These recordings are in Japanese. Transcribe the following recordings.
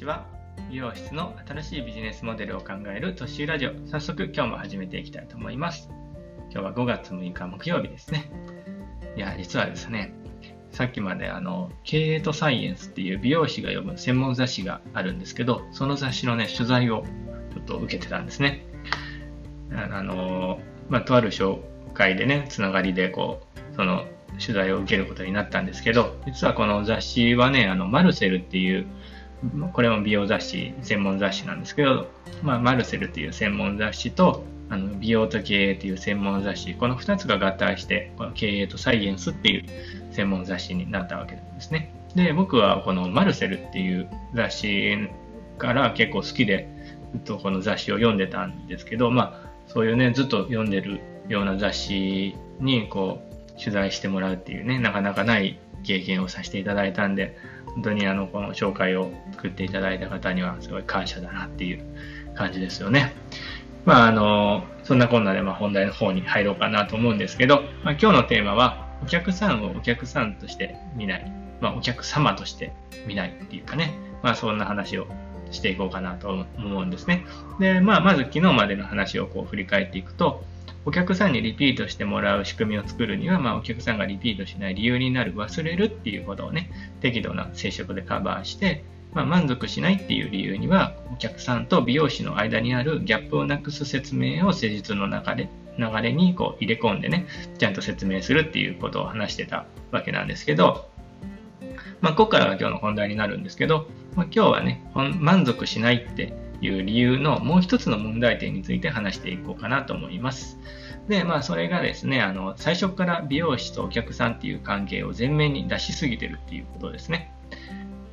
ちは。美容室の新しいビジネスモデルを考えるトッシーラジオ。早速今日も始めていきたいと思います。今日は5月6日木曜日ですね。いや実はですねさっきまであの経営とサイエンスっていう美容師が読む専門雑誌があるんですけどその雑誌のね取材をちょっと受けてたんですね。あのまあ、とある紹介でねつながりでこうその取材を受けることになったんですけど実はこの雑誌はねあのマルセルっていうこれも美容雑誌、専門雑誌なんですけど、まあ、マルセルという専門雑誌と、あの美容と経営という専門雑誌、この2つが合体して、この経営とサイエンスっていう専門雑誌になったわけですね。で、僕はこのマルセルっていう雑誌から結構好きで、ずっとこの雑誌を読んでたんですけど、まあ、そういうね、ずっと読んでるような雑誌にこう取材してもらうっていうね、なかなかない経験をさせていただいたんで、本当にあのこの紹介を作っていただいた方にはすごい感謝だなっていう感じですよね。まああの、そんなこんなでま本題の方に入ろうかなと思うんですけど、まあ、今日のテーマはお客さんをお客さんとして見ない、まあ、お客様として見ないっていうかね、まあそんな話をしていこうかなと思うんですね。で、まあまず昨日までの話をこう振り返っていくと、お客さんにリピートしてもらう仕組みを作るには、まあ、お客さんがリピートしない理由になる忘れるっていうことをね、適度な接触でカバーして、まあ、満足しないっていう理由には、お客さんと美容師の間にあるギャップをなくす説明を施術の中で流れにこう入れ込んでね、ちゃんと説明するっていうことを話してたわけなんですけど、まあ、ここからが今日の本題になるんですけど、まあ、今日はね、満足しないっていう理由のもう一つの問題点について話していこうかなと思います。で、まあ、それがですね、あの、最初から美容師とお客さんっていう関係を前面に出しすぎてるっていうことですね。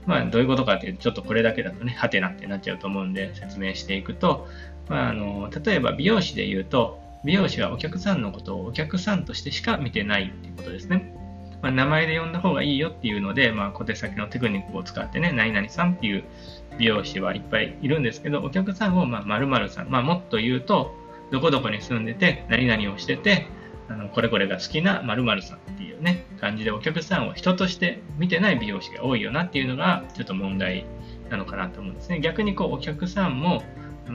まあ、どういうことかっていうと、ちょっとこれだけだとね、はてなってなっちゃうと思うんで、説明していくと、まあ、あの、例えば美容師で言うと、美容師はお客さんのことをお客さんとしてしか見てないっていうことですね。まあ、名前で呼んだ方がいいよっていうので、まあ、小手先のテクニックを使ってね、何々さんっていう美容師はいっぱいいるんですけど、お客さんをま〇〇さん、まあ、もっと言うと、どこどこに住んでて、何々をしてて、あのこれこれが好きな〇〇さんっていうね、感じでお客さんを人として見てない美容師が多いよなっていうのが、ちょっと問題なのかなと思うんですね。逆にこう、お客さんも、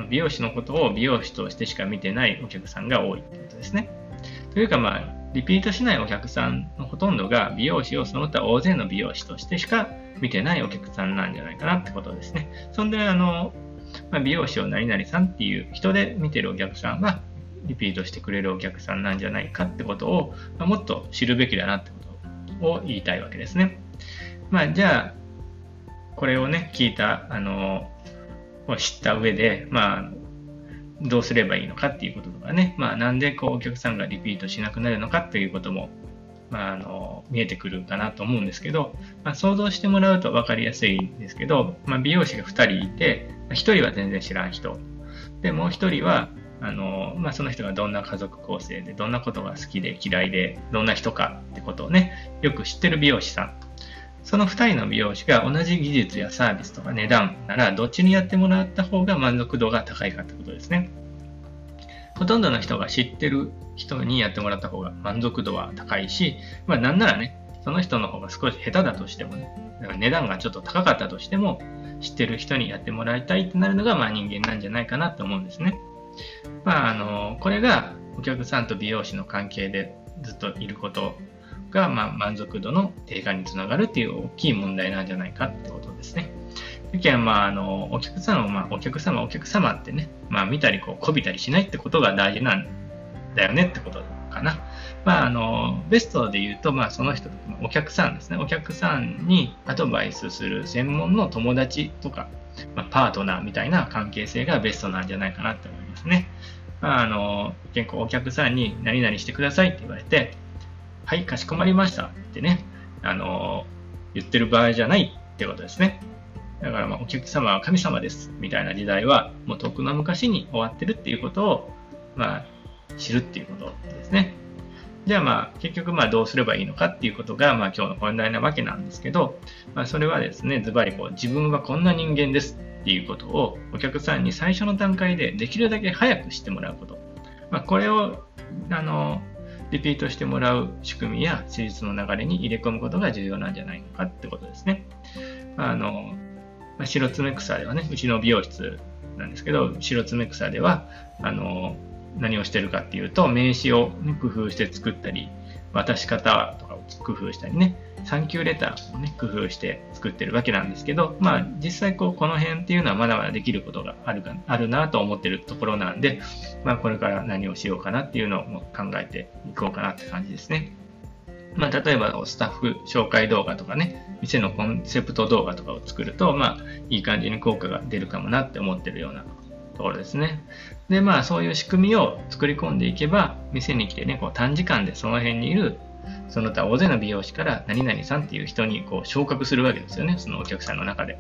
美容師のことを美容師としてしか見てないお客さんが多いってことですね。というかまあ、リピートしないお客さんのほとんどが美容師をその他大勢の美容師としてしか見てないお客さんなんじゃないかなってことですね。そんで、あの、まあ、美容師を何々さんっていう人で見てるお客さんは、リピートしてくれるお客さんなんじゃないかってことを、まあ、もっと知るべきだなってことを言いたいわけですね。まあ、じゃあ、これをね、聞いた、あの、を知った上で、まあ、どうすればいいのかっていうこととかね、まあ、なんでこうお客さんがリピートしなくなるのかっていうこともまあ、あの見えてくるかなと思うんですけど、まあ、想像してもらうと分かりやすいんですけど、まあ、美容師が2人いて、1人は全然知らん人。で、もう1人は、あのまあ、その人がどんな家族構成で、どんなことが好きで嫌いで、どんな人かってことをね、よく知ってる美容師さん。その2人の美容師が同じ技術やサービスとか値段なら、どっちにやってもらった方が満足度が高いかってことですね。ほとんどの人が知ってる人にやってもらった方が満足度は高いし、まあなんならね、その人の方が少し下手だとしてもね、だから値段がちょっと高かったとしても、知ってる人にやってもらいたいってなるのが、まあ人間なんじゃないかなと思うんですね。まああの、これがお客さんと美容師の関係でずっといることが、まあ満足度の低下につながるっていう大きい問題なんじゃないかってことですね。だけど、まあ、あの、お客様、まあ、お客様、お客様ってね、まあ、見たり、こう、こびたりしないってことが大事なんだよねってことかな。まあ、あの、ベストで言うと、まあ、その人、お客さんですね。お客さんにアドバイスする専門の友達とか、まあ、パートナーみたいな関係性がベストなんじゃないかなって思いますね。まあ、あの、結構お客さんに何々してくださいって言われて、はい、かしこまりましたってね、あの、言ってる場合じゃないってことですね。だからまあお客様は神様ですみたいな時代はもうとっくの昔に終わってるっていうことをまあ知るっていうことですね。じゃあまあ結局まあどうすればいいのかっていうことがまあ今日の本題なわけなんですけど、まあ、それはですね、ズバリこう自分はこんな人間ですっていうことをお客さんに最初の段階でできるだけ早く知ってもらうこと。まあ、これをあのリピートしてもらう仕組みや施術の流れに入れ込むことが重要なんじゃないのかってことですね。あのまあ、白爪草ではね、うちの美容室なんですけど、白爪草では、あの、何をしてるかっていうと、名刺を、ね、工夫して作ったり、渡し方とかを工夫したりね、サンキューレターをね、工夫して作ってるわけなんですけど、まあ、実際こう、この辺っていうのはまだまだできることがあるか、あるなと思ってるところなんで、まあ、これから何をしようかなっていうのを考えていこうかなって感じですね。まあ、例えばスタッフ紹介動画とかね、店のコンセプト動画とかを作ると、まあ、いい感じに効果が出るかもなって思ってるようなところですね。で、まあ、そういう仕組みを作り込んでいけば、店に来てね、こう短時間でその辺にいる、その他大勢の美容師から何々さんっていう人にこう昇格するわけですよね、そのお客さんの中で。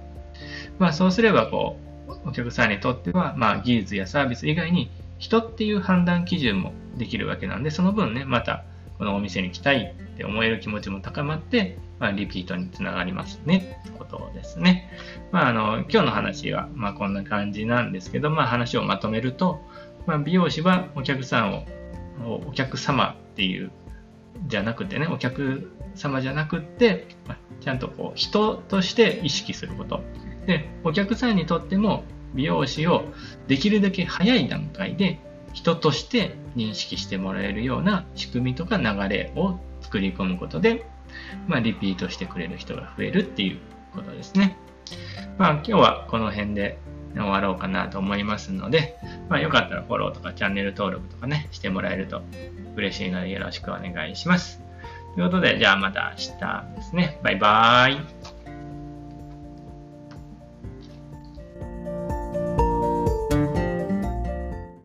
まあ、そうすれば、こう、お客さんにとっては、まあ、技術やサービス以外に、人っていう判断基準もできるわけなんで、その分ね、また、このお店に来たいって思える気持ちも高まって、まあ、リピートにつながりますねってことですね。まあ、あの、今日の話は、まあ、こんな感じなんですけど、まあ、話をまとめると、まあ、美容師はお客さんを、お客様っていう、じゃなくてね、お客様じゃなくって、ちゃんとこう、人として意識すること。で、お客さんにとっても、美容師をできるだけ早い段階で人として認識してもらえるような仕組みとか流れを作り込むことで、まあ、リピートしてくれる人が増えるっていうことですね。まあ、今日はこの辺で終わろうかなと思いますので、まあ、よかったらフォローとかチャンネル登録とかね、してもらえると嬉しいのでよろしくお願いします。ということで、じゃあまた明日ですね。バイバーイ。